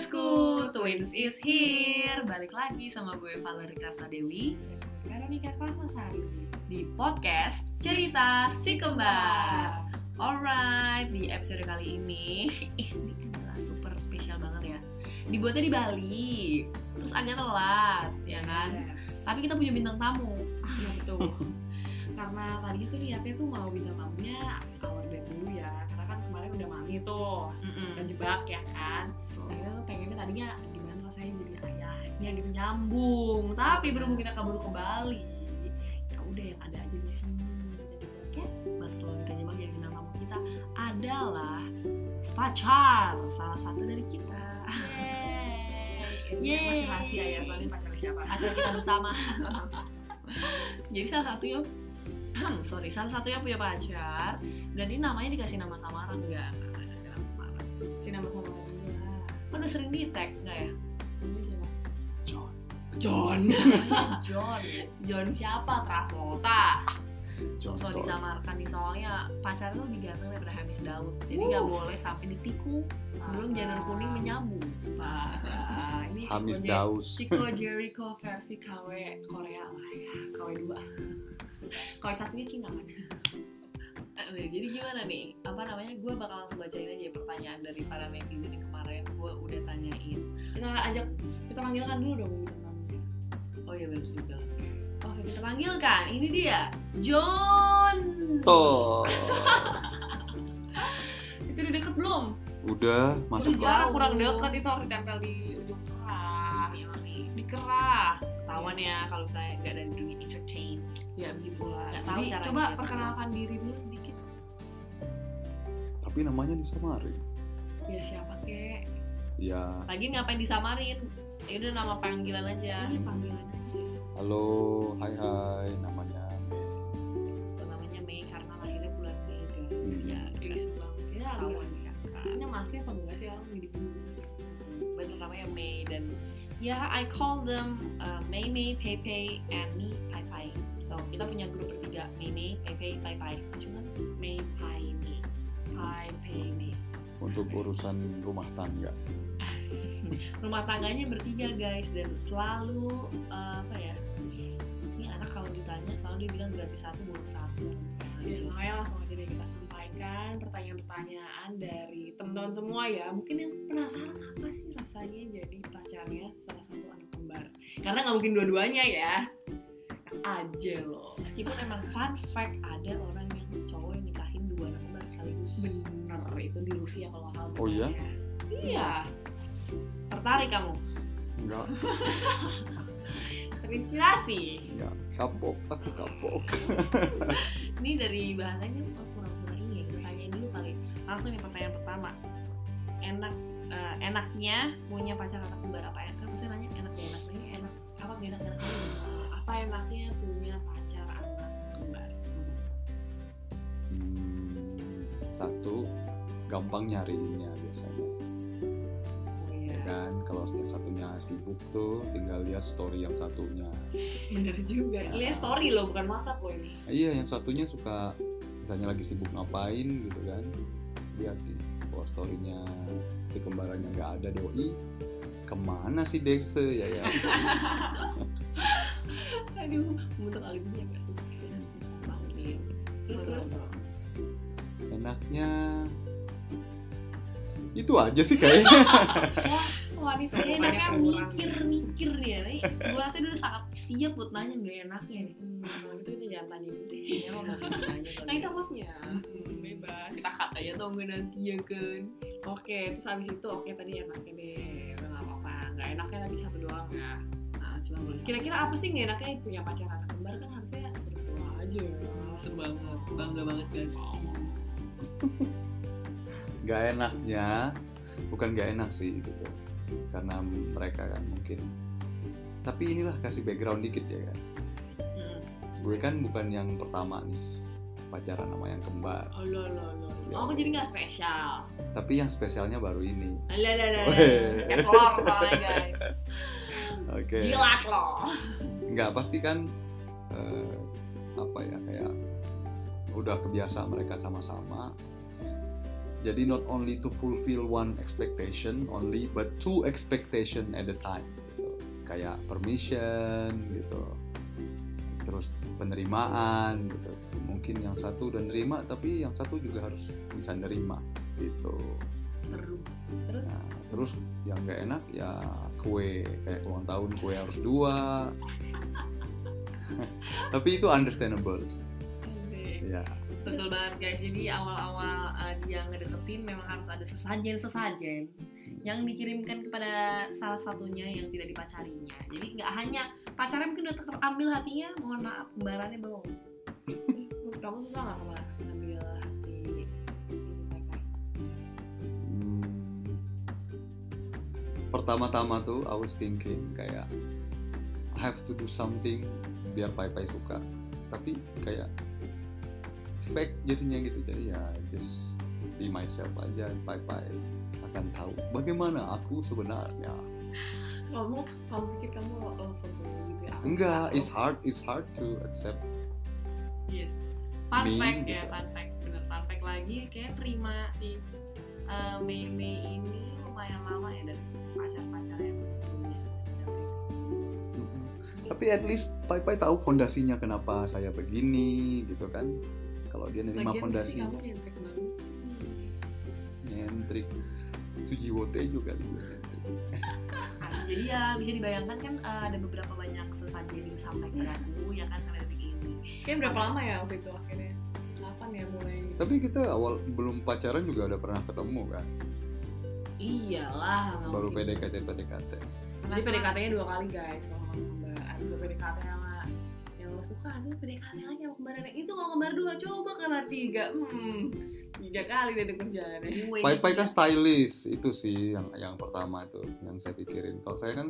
Babsku, Twins is here. Balik lagi sama gue Valerie Krasna Dewi Veronica Krasnasari Di podcast Cerita Si Kembar. Alright, di episode kali ini Ini adalah super spesial banget ya. Dibuatnya di Bali Terus agak telat, ya kan? yes. Tapi kita punya bintang tamu. Betul. Karena tadi tuh niatnya tuh mau bintang tamunya Our date dulu ya. Karena kan kemarin udah mami tuh Kejebak ya kan tadinya gimana rasanya jadi ayahnya gitu nyambung. Tapi berhubung kita kabur ke Bali Ya udah yang ada aja di sini. Oke Betul, kita jebak jadi bintang tamu kita adalah Pacar, salah satu dari kita. Yeay. Yeay. Masih rahasia ya soalnya pacar siapa? Pacar kita bersama. Jadi salah satunya sorry, salah satunya punya pacar dan ini namanya dikasih nama samaran enggak? Sering di tag enggak ya? John. John John John siapa? Travolta. So, so disamarkan nih soalnya pacar tuh diganteng daripada Hamis Daud. Jadi nggak boleh sampai ditikung sebelum janur kuning menyambung. Parah. Ini Hamis Daus. Chico Jericho versi KW Korea lah ya KW 2 KW satunya Cina kan Jadi gimana nih? Apa namanya? Gue bakal langsung bacain aja pertanyaan dari para netizen yang kemarin gue udah tanyain. Kita ajak Kita panggilkan dulu dong Oh iya benar juga. Oke kita panggilkan. Ini dia John. Tuh. Itu udah deket belum? Udah Itu masuk jauh. jarang kurang deket Itu harus ditempel di ujung kerah Di kerah Ketahuan ya kalau saya nggak dari dunia entertain. Ya begitulah Jadi caranya coba perkenalkan diri dulu tapi namanya disamarin. Ya siapa kek Ya, Lagi ngapain disamarin? Ya udah nama panggilan aja. Ini panggilan aja halo, hai hai, namanya Mei. Namanya Mei karena lahirnya bulan Mei guys. Hmm. Ya, Gelis banget Ya ketahuan agak siapa. Ini masri apa enggak sih orang jadi bingung Bener namanya Mei dan ya I call them uh, Mei Mei, Pei Pei, and me Pai Pai. So kita punya grup bertiga Mei Mei, Pei Pei, Pai Pai. Cuman Mei Pai Mei. Untuk urusan rumah tangga. Rumah tangganya bertiga guys dan selalu uh, apa ya? Ini anak kalau ditanya selalu dia bilang gratis satu bonus satu. Ya, makanya langsung aja deh kita sampaikan pertanyaan-pertanyaan dari teman-teman semua ya. Mungkin yang penasaran apa sih rasanya jadi pacarnya salah satu anak kembar. Karena nggak mungkin dua-duanya ya. Aja loh. Meskipun emang fun fact ada orang yang Bener itu di Rusia kalau nggak salah. Oh iya? Iya. Tertarik kamu? Enggak, Terinspirasi. enggak. Kapok, aku kapok. Ini dari bahasanya pura-pura ini ya. Kita tanyain dulu kali. Langsung nih pertanyaan pertama. Enak eh, enaknya punya pacar anak kembar apa enak? Kan pasti nanya enak ya enak ini enak apa gak enak enak Apa enaknya punya satu, gampang nyariinnya biasanya. Oh Ya iya. kan, kalau yang satunya sibuk tuh, tinggal lihat story yang satunya. Bener juga. Ya. Lihat story loh bukan WhatsApp loh ini. Nah, iya, yang satunya suka misalnya lagi sibuk ngapain gitu kan, lihat nih, bahwa storynya di kembarannya nggak ada doi, ke mana sih Dexe ya ya? Aduh, bentuk alibinya agak susah ya. Panggil. Terus terus. Enaknya itu aja sih kayaknya. Wah, ini banyak enaknya mikir-mikir dia nih. Gue rasa dia udah sangat siap buat nanya gak enaknya nih. Hmm, itu kita jangan tanya gitu deh. Kayaknya mau masuk nanya Nah, kita hostnya. Hmm, bebas. Kita cut aja tuh gue nanti ya kan. Oke, terus habis itu oke tadi enaknya deh. Udah nggak apa-apa. Nggak enaknya tapi satu doang ya. Nah, cuma boleh Kira-kira apa sih nggak enaknya punya pacar anak kembar kan harusnya seru-seru aja. Seru banget, bangga banget guys. Gak enaknya, bukan gak enak sih gitu, karena mereka kan mungkin. Tapi inilah kasih background dikit ya kan. Hmm. Gue kan bukan yang pertama nih pacaran sama yang kembar. Oh, lo, lo, lo. Ya. Oh, jadi nggak spesial. Tapi yang spesialnya baru ini. Kayak telur soalnya guys. Oke. Jilat loh. Enggak pasti kan eh, apa ya kayak udah kebiasa mereka sama-sama jadi not only to fulfill one expectation only but two expectation at a time. Gitu. kayak permission gitu. Terus penerimaan gitu. Mungkin yang satu udah nerima tapi yang satu juga harus bisa nerima gitu. Terus? Nah, terus yang nggak enak ya kue. Kayak ulang tahun kue harus dua. Tapi itu understandable. Ya Betul banget guys. Jadi awal-awal uh, dia ngedeketin memang harus ada sesajen-sesajen yang dikirimkan kepada salah satunya yang tidak dipacarinya. Jadi nggak hanya pacarnya mungkin udah terambil hatinya, mohon maaf kembarannya belum. Kamu susah nggak kemarin ngambil hati si Hmm. pertama-tama tuh I was thinking kayak I have to do something biar Pai Pai suka tapi kayak fake jadinya gitu jadi ya just be myself aja Pai Pai akan tahu bagaimana aku sebenarnya kamu kamu pikir kamu lovable gitu ya enggak it's hard it's hard to accept Yes. Fun Me, fact ya, gitu. fun fact. Bener fun fact lagi kayak terima si uh, Mei Mei ini lumayan lama ya dari pacar-pacarnya yang sebelumnya. Tapi at least Pai Pai tahu fondasinya kenapa saya begini gitu kan kalau dia nerima Lagian fondasi kamu nyentrik banget dia nyentrik. Nah, jadi ya bisa dibayangkan kan uh, ada beberapa banyak sesajen yang sampai ke aku ya kan karena ini. kayak berapa lama ya waktu itu akhirnya kapan ya mulai Tapi kita awal belum pacaran juga udah pernah ketemu kan, Iyalah. nggak baru. PDKT PDKT. jadi PDKT-nya dua kali guys kalau kembar ada dua PDKT yang suka ada PDKT lagi sama kembaran yang itu kalau kembar dua coba kembar tiga hmm tiga kali deh kerjaannya Pai Pai kan stylish itu sih yang yang pertama itu yang saya pikirin. Kalau saya kan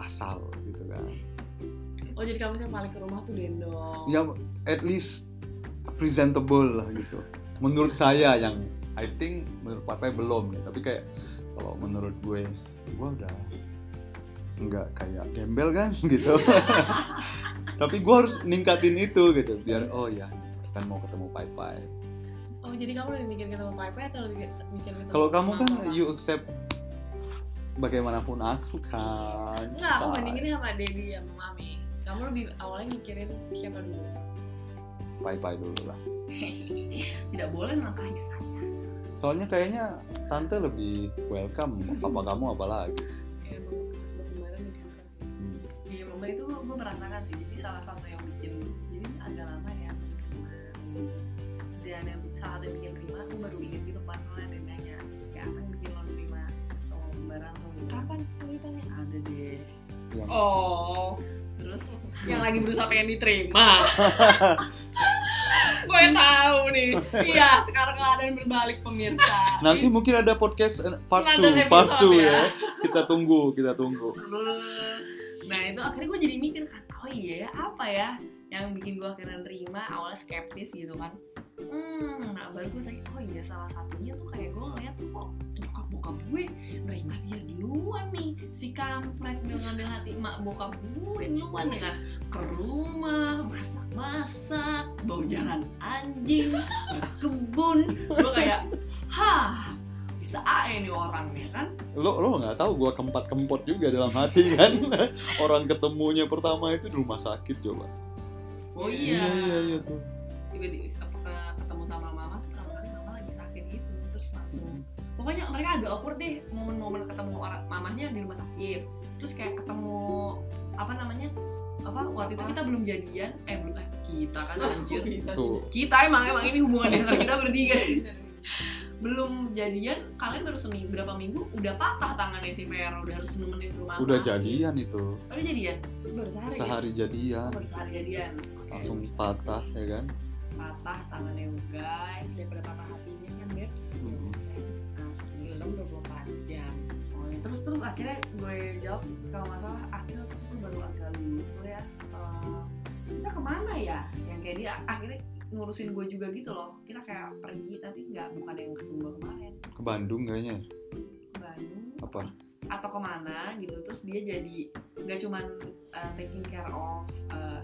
asal gitu kan. oh jadi kamu sih balik ke rumah tuh dendong Ya at least presentable lah gitu. Menurut saya yang I think menurut Pai Pai belum nih. Tapi kayak kalau menurut gue, gue udah nggak kayak gembel kan gitu. Tapi gue harus ningkatin itu gitu biar oh ya kan mau ketemu Pai Pai. oh jadi kamu lebih mikir ketemu Pai Pai atau lebih mikir ketemu Kalau kamu kan mama? you accept bagaimanapun aku kan. Enggak, aku Say. bandingin sama Dedi sama Mami Kamu lebih awalnya mikirin siapa dulu? Pai-pai dulu lah. tidak boleh melangkahi saya. Soalnya kayaknya tante lebih welcome. Papa kamu apalagi. Gue merasakan sih. Jadi salah satu yang bikin jadi agak lama ya menerima. Dan yang salah satu yang bikin terima aku baru inget gitu pas mulai ada yang nanya kayak apa yang bikin lo terima cowok kembaran lo gitu. Kapan ceritanya? Ada deh. Yang Oh, Terus yang lagi berusaha pengen diterima Gue tahu nih Iya, sekarang keadaan berbalik pemirsa Nanti mungkin ada podcast eh, part Another 2, part episode 2 ya. ya. Kita tunggu, kita tunggu. Nah akhirnya gue jadi mikir kan oh iya ya apa ya yang bikin gue akhirnya terima awalnya skeptis gitu kan. Hmm nah baru gue tanya oh iya salah satunya tuh kayak gue ngeliat kok nyokap bokap gue nerima dia duluan nih. Si kampret ngambil hati emak bokap gue duluan dengan ke rumah masak-masak bau jalan anjing ke kebun. Gue kayak hah bisa aja nih orangnya kan? Lo lo nggak tahu gua kempat kempot juga dalam hati kan. Orang ketemunya pertama itu di rumah sakit coba. oh iya. Iya tuh. tiba-tiba apa ketemu sama mama tuh pertama kali mama lagi sakit gitu terus langsung pokoknya mereka agak awkward deh momen-momen ketemu orang mamahnya di rumah sakit. Terus kayak ketemu apa namanya apa waktu itu kita belum jadian eh belum eh kita kan anjir. Tuh. kita emang emang ini hubungan antara kita bertiga belum jadian kalian baru seminggu berapa minggu udah patah tangannya si Vero udah harus nemenin rumah Udah sakit. jadian itu. Oh, udah jadian Baru sehari ya? Sehari oh, jadian. baru sehari jadian Oke. Langsung patah ya kan. patah tangannya guys Daripada patah hatinya kan Babs Hmm. Asli, lo 24 jam Oh, ya. terus terus akhirnya gue jawab kalau nggak salah akhirnya gue baru agak lupa ya eh, kita ke mana ya yang kayak dia akhirnya ngurusin gue juga gitu loh. Kita kayak pergi tapi nggak bukan yang ke Sumba kemarin. Ke Bandung kayaknya. ke Bandung. Apa? atau ke mana gitu terus dia jadi nggak cuman uh, taking care of uh,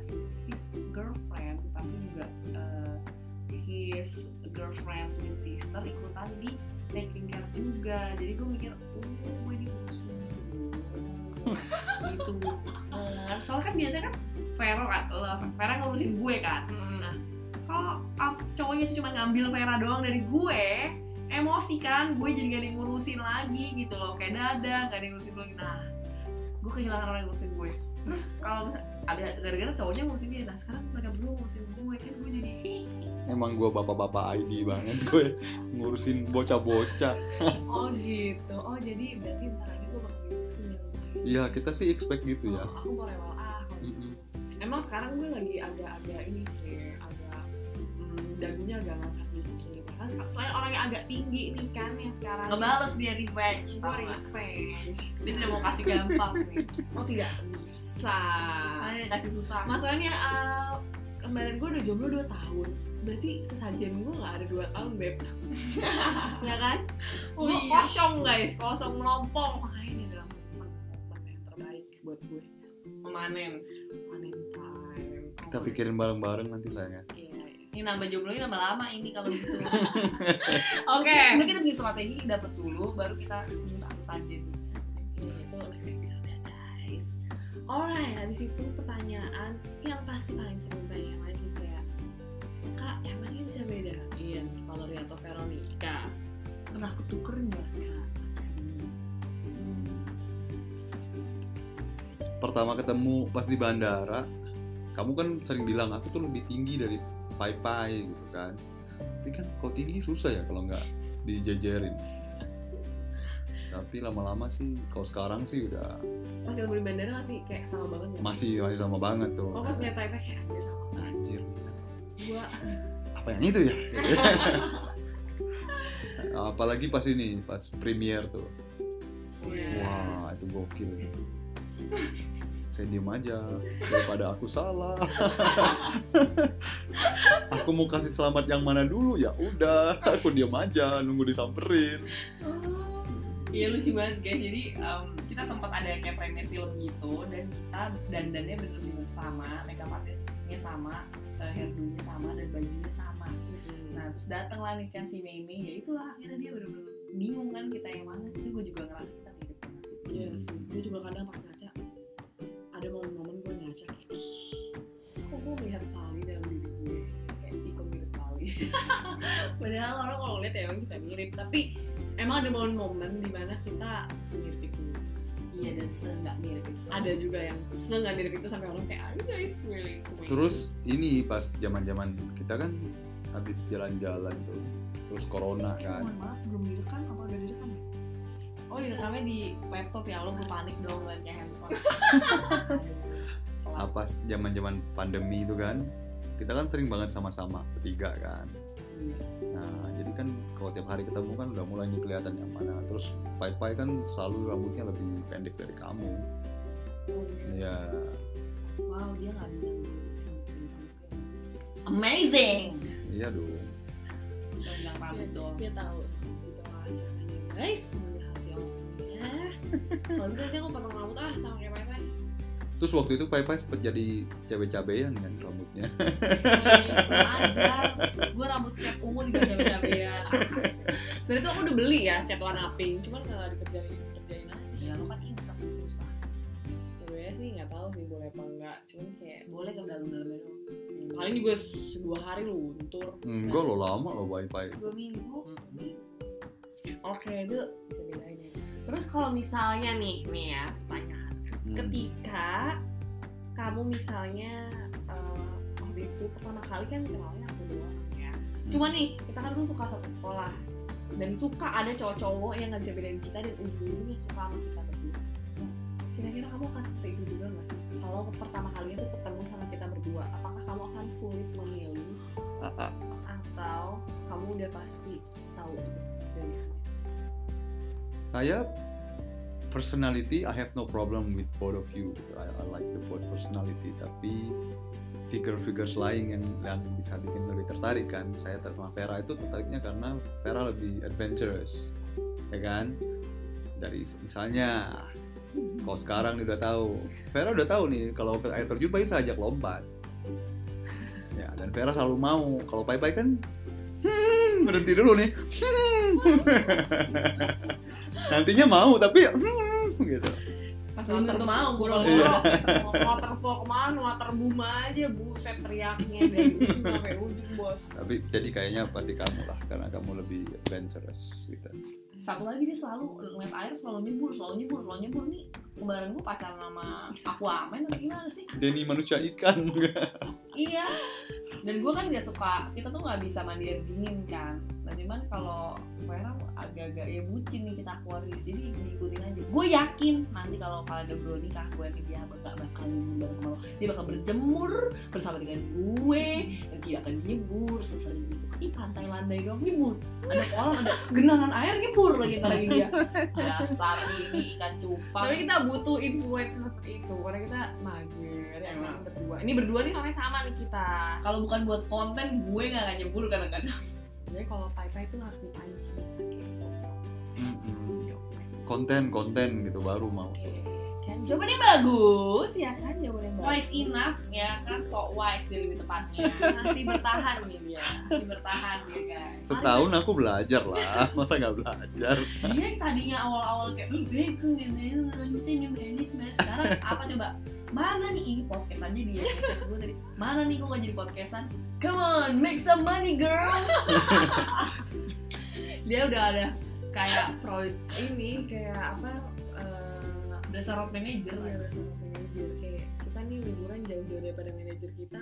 his girlfriend tapi juga uh, his girlfriend twin sister ikutan di taking care juga. Jadi gue mikir oh gue diurusin gitu. Nah, soalnya kan biasanya kan Vero kan Vera ngurusin gue kan. Nah kalau cowoknya tuh cuma ngambil Vera doang dari gue emosi kan gue jadi gak ada yang ngurusin lagi gitu loh kayak dada gak ada yang ngurusin lagi. Nah gue kehilangan orang yang ngurusin gue. Terus kalau ada gara-gara cowoknya ngurusin dia nah sekarang mereka berdua ngurusin gue kan gue jadi emang gue bapak-bapak ID banget gue ngurusin bocah-bocah. Oh gitu. Oh jadi berarti bentar lagi gue bakal diurusin ya iya kita sih expect gitu ya. Oh, aku mau level A kalau gitu. Mm-mm. emang sekarang gue lagi agak-agak ini sih agak dagunya agak ngangkat dikit kan sel- selain orang yang agak tinggi nih kan yang sekarang. Ngebales dia revenge gue tau nggak? revenge. Dia tidak mau kasih gampang nih. Oh tidak bisa. Dia kasih susah. Masalahnya uh, kemarin gue udah jomblo 2 tahun. Berarti sesajen gue gak ada 2 tahun beb. Ya kan? Oh gue iya. kosong guys. Kosong melompong. Makanya ini adalah momen momen yang terbaik buat gue. Memanen. Panen time. Kita pikirin bareng-bareng nanti sayangnya iya. Ini nambah jomblonya nambah lama ini kalau gitu Oke. Mungkin kita bikin strategi dapet dulu baru kita minta sesajen Ini itu next episode ya guys. Alright, habis itu pertanyaan yang pasti paling sering tanya lagi kayak Kak, emangnya bisa bedain Valerie atau Veronica? Pernah ketuker nggak kak? Hmm. pertama ketemu pas di bandara kamu kan sering bilang aku tuh lebih tinggi dari Pai Pai gitu kan. Tapi kan kalau tinggi susah ya kalau nggak dijejerin. Tapi lama-lama sih kalau sekarang sih udah Pas ketemu di bandara masih kayak sama banget nggak? masih masih sama banget tuh. Oh pas ngeliat Taipei kayak anjir sama. Anjir. Gua apa yang itu ya? Apalagi pas ini pas premiere tuh. Iya. wah itu gokil saya diem aja. Daripada aku salah. Aku mau kasih selamat yang mana dulu? Ya udah. Aku diem aja nunggu disamperin. Iya lucu banget guys. Jadi em, kita sempat ada kayak premier film gitu dan kita dandannya bener-bener sama makeup artisnya sama eh, hairdo-nya sama dan bajunya sama. Nah terus datang lah nih kan si Mei Mei ya itulah akhirnya dia bener-bener bingung kan kita yang mana. Itu gue juga ngerasa kita mirip banget. Iya sih, gue juga kadang pas ada momen-momen gue ngaca kayak "Ih, kok gue melihat Pali dalam diri gue kayak Iko mirip Pali padahal orang kalau ngeliat ya emang kita mirip tapi emang ada momen-momen di mana kita semirip itu. Iya dan seenggak mirip itu. Ada juga yang se nggak mirip itu sampai orang kayak are you guys really twins?" terus ini pas zaman zaman kita kan habis jalan-jalan tuh terus corona Eh, kan. mohon maaf belum direkam ya? Oh direkamnya di laptop ya? Allah gue panik dong ngeliat kayak handphone. Nah, pas zaman-zaman pandemi itu kan kita kan sering banget sama-sama bertiga kan. Nah jadi kan kalau tiap hari ketemu kan udah mulai nih kelihatan yang mana. Terus Pai Pai kan selalu rambutnya lebih pendek dari kamu. Ya Wow dia gak bilang Amazing! Iya dong. Cuma bilang rambut doang. dia tahu. Guys ya kalau gitu aku potong rambut. Ah sama kayak Pai terus waktu itu Pai Pai sempet jadi cewek cabean kan rambutnya. Ajar gue rambut cat ungu di bagian cabean Dan itu aku udah beli ya cat warna pink, cuman nggak dikerjain dikerjain aja. ya lu kan insaf susah Sebenarnya sih nggak tahu sih boleh apa enggak, cuman kayak boleh ke dalam-dalamnya dong paling juga dua hari luntur. enggak lo lama lo Pai Pai. Dua minggu. Oke itu bisa bedain ya. Terus kalau misalnya nih, nih ya pertanyaan, Hmm. ketika kamu misalnya eh, waktu itu pertama kali kan kenalnya aku doang ya. Cuma nih kita kan dulu suka satu sekolah dan suka ada cowok-cowok yang nggak bisa bedain kita dan ujung-ujungnya suka sama kita berdua. Kira-kira kamu akan seperti itu juga nggak sih? Kalau pertama kalinya tuh ketemu sama kita berdua, apakah kamu akan sulit memilih Ah, ah. atau kamu udah pasti tahu pilihannya? Saya personality I have no problem with both of you. I, I like the both personality tapi figure-figures lain yang yang bisa bikin lebih tertarik kan saya sama Vera. Itu tertariknya karena Vera lebih adventurous ya kan? Dari misalnya kalau sekarang nih udah tahu. Vera udah tahu nih kalau air terjun pasti saya ajak lompat. Ya dan Vera selalu mau. Kalau Pai Pai kan berhenti dulu nih nantinya mau tapi gitu. Belum tentu mau gue kalau Iya. mau waterfall ke mana waterboom aja buset teriaknya dari ujung sampai ujung bos. Tapi jadi kayaknya pasti kamu lah karena kamu lebih adventurous gitu. Satu lagi dia selalu ngeliat air selalu nyebur selalu nyebur selalu nyebur. Nih kemarin gue pacaran sama aku amen atau gimana sih? Denny manusia ikan. Iya. Dan gue kan nggak suka kita tuh nggak bisa mandi air dingin kan nah cuman kalau Vera agak-agak ya bucin nih kita Aquarius jadi diikutin aja. Gue yakin nanti kalau kalian udah berdua nikah gue yakin dia bakal bakal nyebur lo dia bakal berjemur bersama dengan gue dan dia akan nyebur sesering itu ih pantai landai doang nyebur. Ada kolam ada genangan air nyebur lagi ntar lagi dia. Dasar ini ikan cupang. Tapi kita butuh influence seperti itu karena kita mager ya emang. berdua. Ini berdua nih soalnya sama nih kita. Kalau bukan buat konten gue nggak akan nyebur kadang-kadang jadi kalau pai pai itu harus dipancing Mm-mm. konten konten gitu baru mau. Kan jawabannya bagus. Ya kan jawaban yang wise enough ya kan? So wise dia lebih tepatnya. Masih bertahan nih dia. Masih bertahan ya guys. Setahun aku belajar lah. Masa nggak belajar? Dia yang tadinya awal-awal kayak ih bego gimana lanjutin mas sekarang apa coba? Mana nih? Ini podcast aja dia. Gue tadi. Mana nih kok gak jadi podcastan? Come on make some money girls dia udah ada kayak pro ini kayak apa eh, dasar road manager. Iya betul manajer kayak kita nih liburan jauh-jauh daripada manajer kita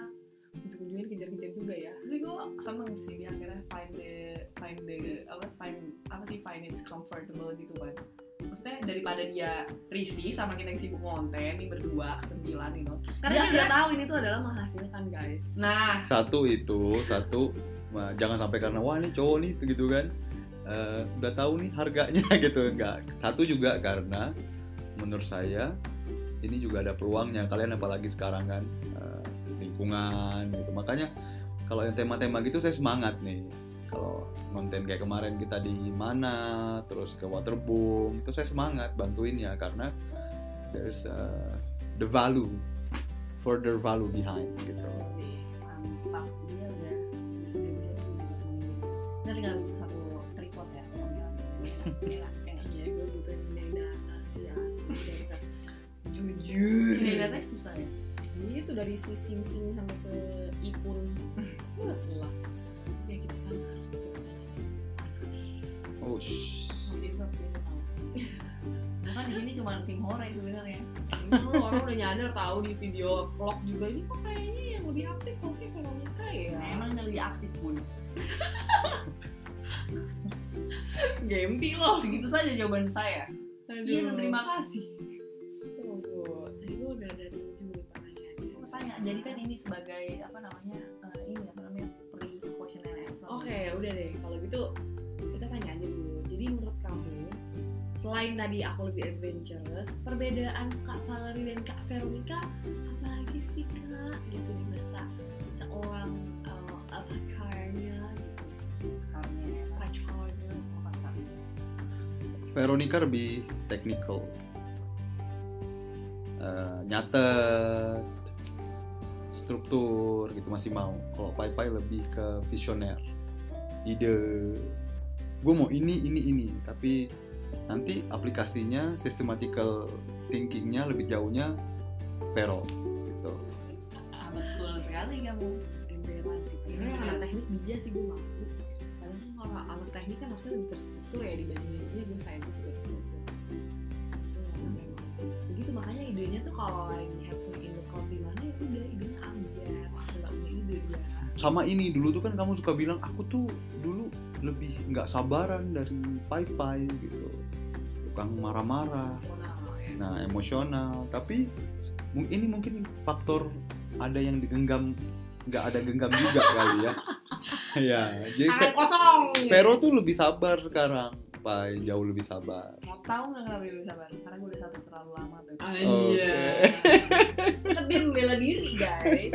ujung-ujungnya kejar-kejar juga ya. Tapi gue seneng sih dia akhirnya find the find the apa find apa sih find its comfortable gitu kan. Maksudnya daripada dia risih sama kita yang sibuk konten ini berdua kecentilan gitu. Karena Dia dia udah akhirnya- tahu ini tuh adalah menghasilkan guys. Nah. Satu itu satu nah, jangan sampai karena wah ini cowok nih gitu kan. Eh, udah tahu nih harganya gitu. Enggak satu juga karena menurut saya ini juga ada peluangnya. Kalian apalagi sekarang kan eh, lingkungan gitu. Makanya kalau yang tema-tema gitu saya semangat nih. Kalau konten kayak kemarin kita di mana terus ke waterboom itu saya semangat bantuin ya karena there's uh, the value further value behind gitu. Mantap dia udah satu tripod ya jujur datanya susah ya. Itu dari si sim sim sampai ke ipun. Lah ya kita kan harus bisa oh di sini cuma tim hore sebenarnya. Ini tuh orang udah nyadar tahu di video vlog juga. Ini kok kayaknya yang lebih aktif kok sih Veronica ya? Nah, emang yang lebih aktif pun gempi loh. Segitu saja jawaban saya. Aduh. iya dan terima kasih Aku tanya jadi kan ini sebagai apa namanya eh, ini apa namanya pre questionnaire answer Oke, udah deh. Kalau gitu kita tanya aja dulu. Jadi menurut kamu, selain tadi aku lebih adventurous, perbedaan Kak Valerie dan Kak Veronica apa lagi sih Kak? Gitu di mata seorang uh, apa pacarnya gitu. Pacarnya. Veronica lebih technical Eh, nyatet struktur gitu masih mau. Kalau Pai Pai lebih ke visioner ide gue mau ini ini ini. Tapi nanti aplikasinya systematical thinkingnya lebih jauhnya Vero gitu. Ah, betul sekali kamu. Sih. Ini yang anak teknik dia sih gue ngaku. Karena kan kalau anak teknik kan maksudnya lebih terstruktur ya dibandingin dia gue saintis juga Begitu makanya idenya tuh kalau lagi headset in the di mana ya udah idenya ambiar, langsung nggak punya ide dia. sama ini dulu tuh kan kamu suka bilang aku tuh dulu lebih nggak sabaran dari Pai Pai gitu tukang marah-marah Emosional ya. Nah, emosional. Tapi ini mungkin faktor ada yang digenggam, nggak ada genggam juga kali ya. ya, jadi Tangan kosong. Vero tuh lebih sabar sekarang, Pai jauh lebih sabar. mau tahu nggak kenapa dia lebih sabar? Karena gue udah sabar terlalu lama tuh Iya. tetap dia membela diri guys.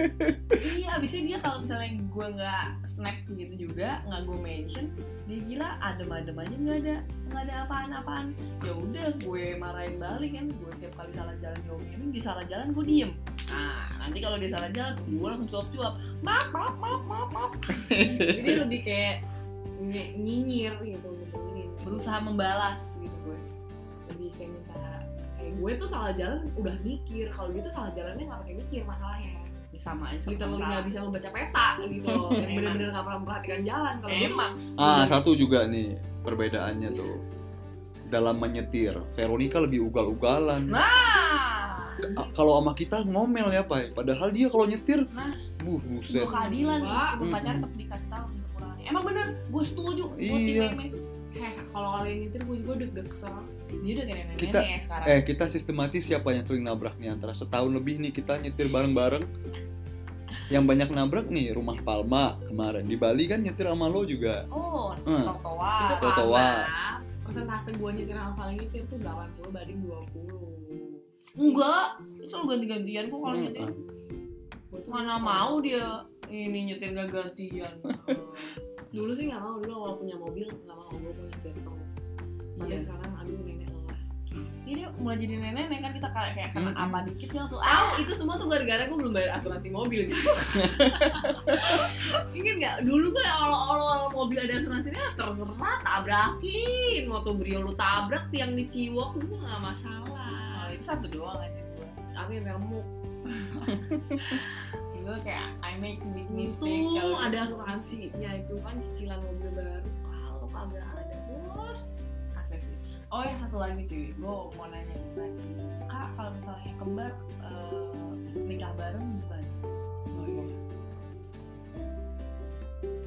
Iya abisnya dia kalau misalnya gue nggak snap gitu juga nggak gue mention dia gila adem-adem aja nggak ada nggak ada apaan-apaan. Ya udah gue marahin balik kan. Gue setiap kali salah jalan diomelin dia salah jalan gue diem. Nah nanti kalau dia salah jalan gue langsung cuap-cuap. Maaf maaf maaf maaf maaf. Jadi lebih kayak nyinyir gitu berusaha membalas gitu gue. Lebih kayak minta kayak gue tuh salah jalan udah mikir kalau dia tuh salah jalannya nggak pakai mikir masalahnya. Ya sama aja literally orang. nggak bisa membaca peta gitu loh. Yang bener-bener nggak pernah memperhatikan jalan kalau emang. ah satu juga nih perbedaannya tuh. Dalam menyetir Veronica lebih ugal-ugalan. Nah. Kalau sama kita ngomel ya pak. Padahal dia kalau nyetir Nah. buh buset. Keadilan nih Mm-mm. tetap dikasih tahu kekurangannya. Emang bener? Gue setuju. Gue Iya. Kalau kalian nyetir gue juga deg-deg ser dia udah kayak nenek Kita- nenek sekarang. eh kita sistematis siapa yang sering nabrak nih antara setahun lebih nih kita nyetir bareng-bareng. Yang banyak nabrak nih rumah Palma kemarin. Di Bali kan nyetir sama lo juga. Oh Hmm. Trotoar. karena persentase gue nyetir sama paling nyetir tuh 80 banding 20 enggak itu selalu ganti-gantian kok kalau Hmm. nyetir mana mau dia ini nyetir gak gantian dulu sih nggak mau dulu awal punya mobil nggak mau gue mau nyetir terus tapi Iya. sekarang aduh nenek lelah ini mulai jadi nenek kan kita kayak kayak kena Mm-mm. apa dikit langsung ah itu semua tuh gara-gara gue belum bayar asuransi mobil gitu. Ingat nggak? Dulu gue awal-awal mobil ada asuransinya terserah tabrakin, motor brio lu tabrak tiang di Ciwok itu nggak masalah. oh, itu satu doang aja gue Tapi yang remuk. gue kayak I make big mistake Untung kalau ada gitu. asuransinya itu kan cicilan mobil baru. Kalau kagak ada bos. Oh ya satu lagi cuy, gue mau nanya lagi. Kak kalau misalnya kembar eh, nikah bareng gimana? Oh iya.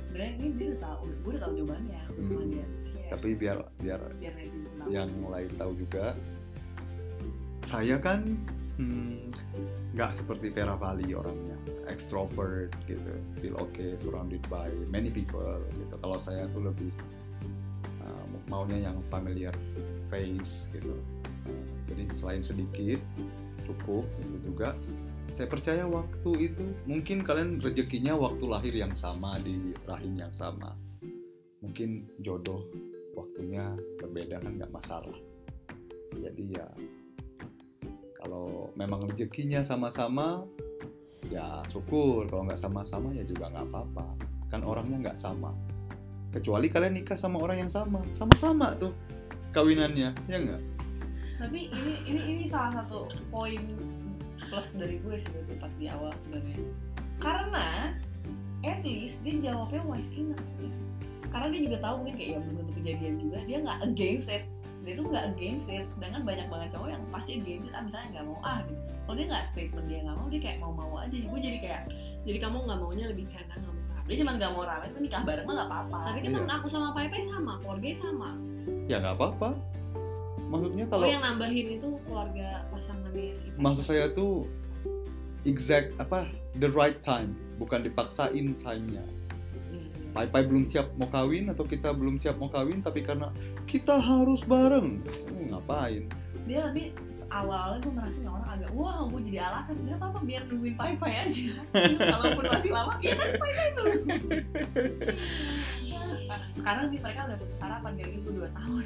Sebenarnya ini dia udah tahu, gue udah tahu jawabannya. Hmm. Cuma dia share, tapi biar biar biar yang lain tahu juga saya kan hmm, nggak seperti Vera Vali orangnya. Extrovert gitu. Feel okay surrounded by many people gitu. Kalau saya tuh lebih uh, maunya yang familiar face gitu. Uh, jadi selain sedikit cukup gitu juga. Saya percaya waktu itu mungkin kalian rezekinya waktu lahir yang sama di rahim yang sama. Mungkin jodoh waktunya berbeda kan nggak masalah. Jadi ya kalau memang rezekinya sama-sama ya syukur kalau nggak sama-sama ya juga nggak apa-apa kan orangnya nggak sama kecuali kalian nikah sama orang yang sama sama-sama tuh kawinannya ya nggak Tapi ini ini ini salah satu poin plus dari gue sih pas di awal sebenarnya. Karena at least dia jawabnya wise enough. Karena dia juga tahu mungkin kayak ya belum tentu kejadian juga, dia nggak against it. Dia tuh nggak against it. Sedangkan banyak banget cowok yang pasti against it, ah misalnya nggak mau ah gitu. Kalau dia nggak statement dia nggak mau, dia kayak mau-mau aja. Gue jadi kayak Jadi kamu nggak maunya lebih kanan nggak mau rame. dia cuma nggak mau rame, tapi nikah bareng mah nggak apa-apa. Tapi kan Iya. temen aku sama Pai Pai sama, keluarganya sama. ya nggak apa-apa maksudnya Kalau kalau yang nambahin itu keluarga pasangannya si Pai. maksud saya tuh exact apa the right time bukan dipaksain time-nya Pai Pai belum siap mau kawin atau kita belum siap mau kawin tapi karena kita harus bareng. Uh, ngapain? Dia lebih awalnya gue merasa nih orang agak wah gue jadi alasan. Nggak apa-apa biar nungguin pai pai aja. Kalaupun masih lama ya kan pai pai tuh Nah, sekarang nih mereka udah putus harapan dari itu dua tahun.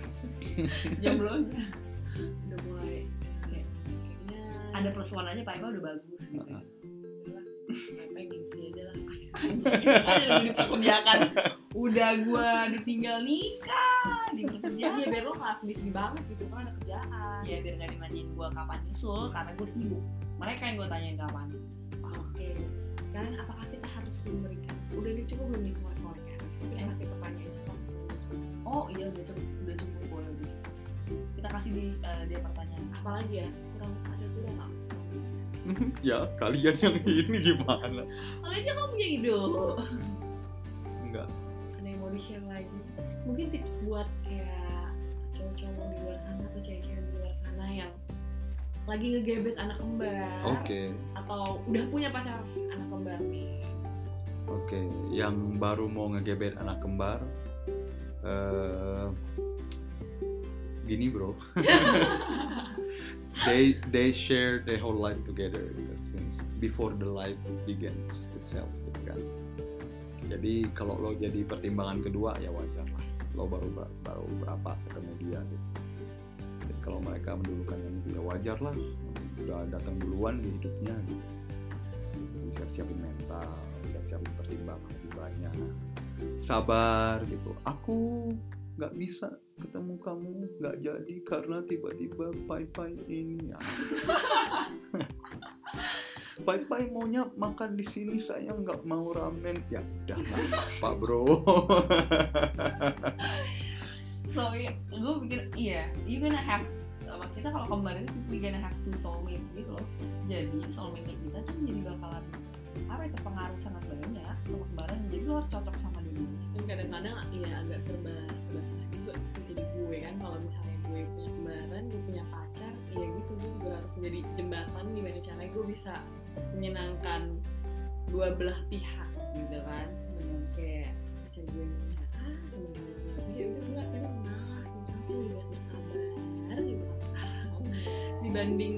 Jomblonya udah mulai kayak kayaknya ada plus one aja pai pai udah bagus gitu. Udahlah Pai Pai gengsi aja lah. aja udah udah gue ditinggal nikah Ya, diperkerjakan biar lo nggak sedih-sedih banget gitu kan ada kerjaan. ya biar nggak dimanjain gue kapan nyusul karena gue sibuk mereka yang gue tanyain kapan Oke. Sekarang apakah kita harus memberikan? Udah dicoba belum nih korek-koreknya? Kita Eh. kasih pertanyaan cepat. oh iya udah cukup udah cukup boleh udah cukup kita kasih di eh, dia pertanyaan Apalagi ya? Kurang ada kurang nggak? ya kalian yang ini gimana? Kalau aja kamu punya ide. enggak. Ada yang mau di share lagi? Mungkin tips buat kayak cowok-cowok di luar sana atau cewek-cewek di luar sana yang lagi ngegebet anak kembar oke. atau udah punya pacar anak kembar nih. Oke, yang baru mau ngegebet anak kembar, eh gini bro, they they share their whole life together gitu, since before the life begins itself gitu kan. Jadi kalau lo jadi pertimbangan kedua ya wajar lah, lo baru baru berapa ketemu dia gitu. Dan kalau mereka mendulukan yang itu ya wajar lah, udah datang duluan di hidupnya gitu. Jadi siap-siapin mental, siap-siapin pertimbangan lebih banyak. sabar gitu aku nggak bisa ketemu kamu nggak jadi karena tiba-tiba pai pai ini. Ya pai pai maunya makan di sini saya nggak mau ramen. Ya udah apa bro. So gue pikir iya you gonna have kita kalau kemarin itu we gonna have two soulmate gitu loh. Jadi soulmate kita tuh jadi bakalan apa itu pengaruh sangat banyak sama kembaran jadi lo harus cocok sama dulu dan kadang-kadang ya agak serba serba salah juga jadi gue kan kalau misalnya gue punya kembaran gue punya pacar ya gitu gue juga harus menjadi jembatan gimana caranya gue bisa menyenangkan dua belah pihak gitu kan. Benar kayak pacar gue yang ah ya udah gue akhirnya malah tapi lebih banyak sabar gitu. Dibanding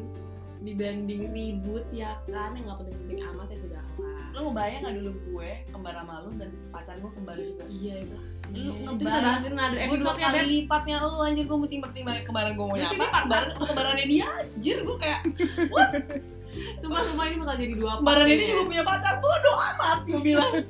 dibanding ribut ya kan yang nggak penting-penting amat ya sudah lah lo ngebayang gak dulu gue kembar sama lu dan pacar gue kembar juga? Iya itu Lu kita bahasin another episode ya kali. Lipatnya lu anjir. Gue mesti pertimbangin kembaran gue mau Berarti apa. ini paksa. kembaran kembarannya dia anjir. Gue kayak Sumpah sumpah ini bakal jadi dua part ini dia juga punya pacar. Bodoh amat gue bilang.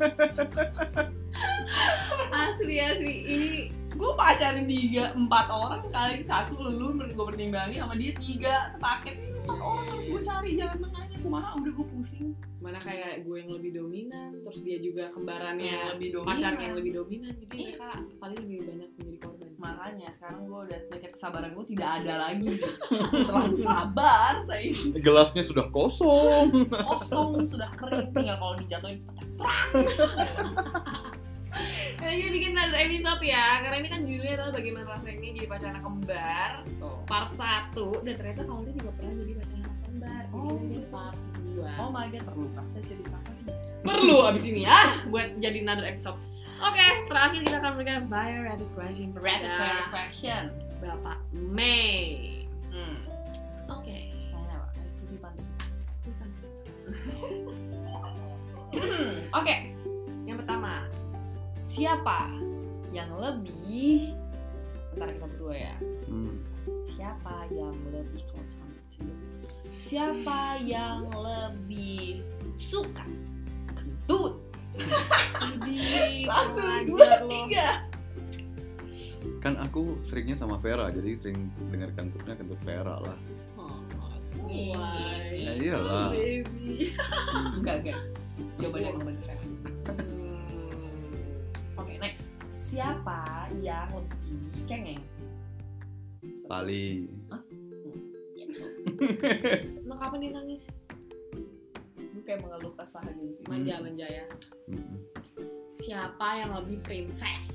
Asli asli. Ini gue pacarin tiga empat orang kali. Satu lu menurut gue pertimbangin sama dia tiga sepaket. Ini empat orang harus gue cari jalan tengahnya kumaha udah gue pusing. Mana kayak gue yang lebih dominan terus dia juga kembarannya yang lebih dominan. pacarnya yang lebih dominan jadi Iya. mereka paling lebih banyak menjadi korban. Makanya sekarang gue udah tingkat kesabaran gue tidak ada lagi. Terlalu sabar saya gelasnya sudah kosong. Kosong sudah kering. Tinggal kalau dijatuhin pecah kayaknya bikin another episode ya karena ini kan judulnya adalah bagaimana rasanya jadi pacar anak kembar. Part 1 dan ternyata kalau dia juga pernah jadi pacar anak kembar Oh, jadi ini gitu. part 2 oh my god perlu kah saya ceritakan perlu abis ini ya buat jadi another episode oke terakhir kita akan memberikan fire rapid question rapid fire question Bapak Mei hmm. oke? Ada titipan. Oke, yang pertama siapa yang lebih antara kita berdua ya? Hmm. Siapa yang lebih kalau cantik sih? Siapa yang lebih suka kentut? Satu, dua, tiga. kan aku seringnya sama Vera jadi sering dengar kentutnya kentut Vera lah Oh, why? ya iyalah Baby. Enggak guys, jawabannya emang bener. Oke next, siapa yang lebih cengeng? Pali Emang kapan dia nangis? Gue kayak mengeluh kesah gitu sih. Manja, manja ya. Mm-mm. Siapa yang lebih princess?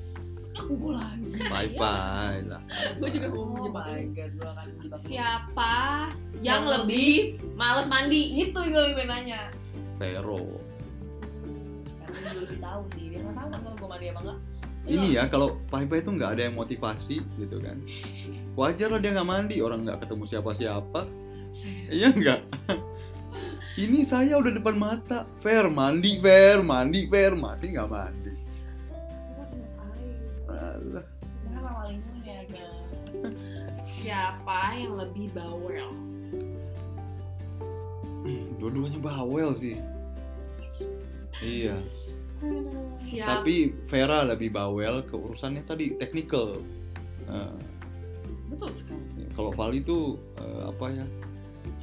Aku lagi. bye bye lah Gue juga mau Oh menjebak god, gue akan. Siapa yang, Yang lebih males mandi? Itu yang gue pengen nanya. Vero Sekarang dia lebih tahu sih, dia nggak tahu kan kalau gue mandi apa enggak. ini ya kalau Pai Pai itu nggak ada yang motivasi gitu kan wajar lah dia nggak mandi orang nggak ketemu siapa-siapa iya nggak? Ini saya udah depan mata. Fair mandi fair mandi fair. Masih nggak mandi. Alah. Siapa yang lebih bawel? dua-duanya bawel sih. Iya. Siapa? tapi Vera lebih bawel ke urusannya tadi technical Eh, Betul sekali. kalau Vali itu eh, apa ya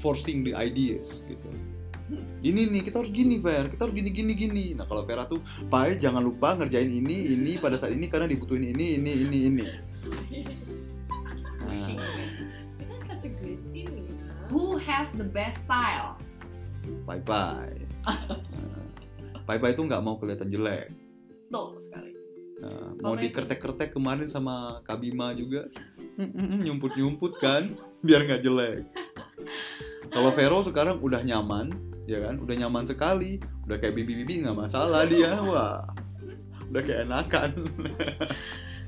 forcing the ideas gitu. Ini nih kita harus gini Ver kita harus gini gini gini. Nah kalau Vera tuh Pai jangan lupa ngerjain ini ini pada saat ini karena dibutuhin ini ini ini ini. Nah, ya. Who has the best style? Pai Pai. Pai Pai itu nggak mau kelihatan jelek. Betul sekali. Nah, mau dikertek-kertek kemarin sama Kabima juga nyumput-nyumput kan biar nggak jelek kalau Vero sekarang udah nyaman ya kan? Udah nyaman sekali. Udah kayak bibi-bibi nggak masalah dia. Wah udah kayak enakan.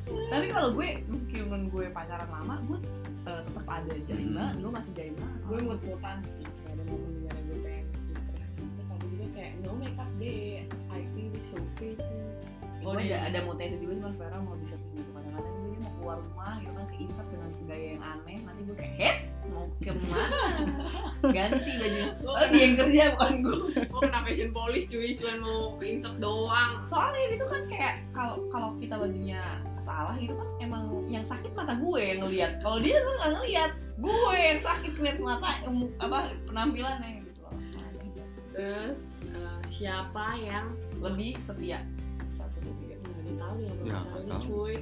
Tapi kalau gue meskipun gue pacaran lama, gue eh, tetap ada Jaina, gue masih Jaina. gue mut-mutan sih kayak ada momen di mana gue pengen terlihat cantik tapi juga kayak no makeup day I feel so pretty. Oh, ada ada moodnya itu juga cuma Vera mau bisa gitu kadang-kadang dia mau keluar rumah gitu kan ke insert dengan gaya yang aneh nanti gue kayak head mau ke mana ganti bajunya oh dia yang kerja bukan gue gue kena fashion police cuy cuma mau ke insert doang. Soalnya itu kan kayak kalau kalau kita bajunya salah gitu kan emang yang sakit mata gue yang ngelihat kalau dia kan nggak ngelihat gue yang sakit ngeliat mata apa penampilannya gitu loh. Terus eh, siapa yang lebih setia? Satu dua tiga nggak tahu nih yang Ya, nggak tahu. cuy.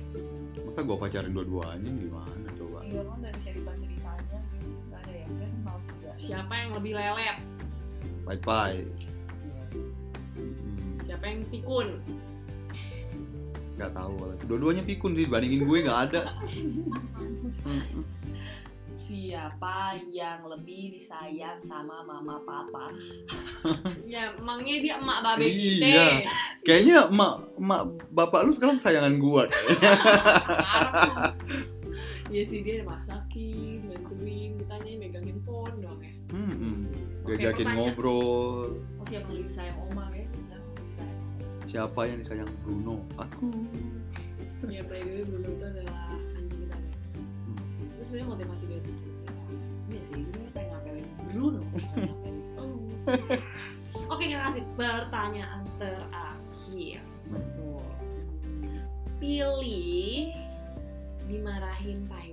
Masa gue pacarin dua-duanya gimana coba? Iya kan dari cerita ceritanya nggak ada ya kan juga. Siapa yang lebih lelet? Bye bye Hmm, siapa yang pikun? Nggak tahu dua-duanya pikun sih dibandingin gue nggak ada. Hmm, siapa yang lebih disayang sama mama papa? Ya emangnya dia emak babe Iya. kita. Kayaknya emak emak bapak lu sekarang sayangan gue kayaknya. Iya sih dia masakin, bantuin, ditanya megang handphone doang ya. Hmm, hmm. Diajakin ngobrol. Oh siapa yang lebih sayang oma ya? Yang siapa yang disayang? Bruno. Aku. Ya by the way Bruno itu adalah sebenarnya motivasi dia tuh. iya sih gue pengen ngapelin Bruno. Oh. Oke kita kasih pertanyaan terakhir. betul Pilih dimarahin pai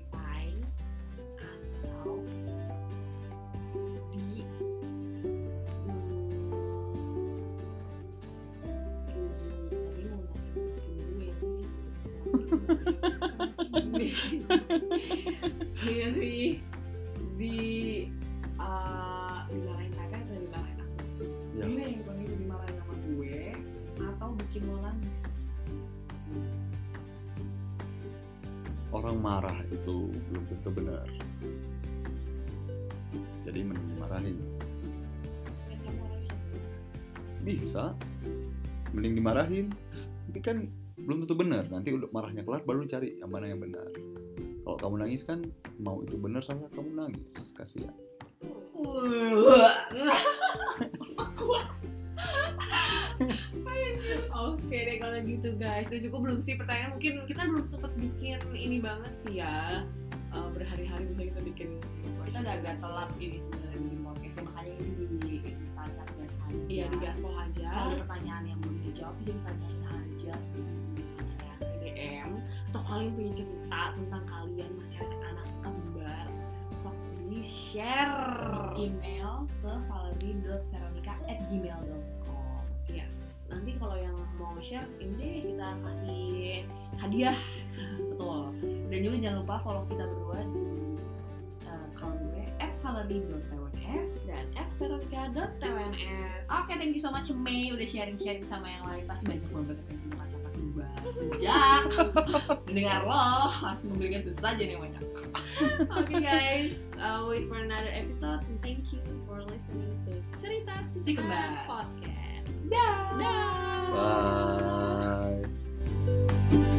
dimarahin. Tapi kan belum tentu benar. Nanti udah marahnya kelar baru cari yang mana yang benar. Kalau kamu nangis kan mau itu benar salah kamu nangis. Kasihan. Oke deh kalau gitu guys. Udah cukup belum sih pertanyaan? Mungkin kita belum sempet bikin ini banget sih ya. Eh, Berhari-hari bisa kita bikin. Kita udah agak telat ini sebenarnya di makanya ini Iya di gaspol aja. Kalau ada pertanyaan yang belum dijawab bisa ditanyain aja ya, DM Atau kalian punya cerita tentang kalian macam anak kembar Sok di share email ke valerie.veronica@gmail.com Yes. Nanti kalau yang mau share ini deh kita kasih hadiah. betul. Dan juga jangan lupa follow kita berdua di @valerie.tws Dan @veronica.twns. Oke, thank you so much Mei udah sharing-sharing sama yang lain. Pasti banyak banget yang punya kata kembar. Sejak mendengar lo harus memberikan sesajen yang banyak. Oke guys, uh, wait for another episode. And thank you for listening to Cerita Si Kembar. Podcast. Dah. Dah. bye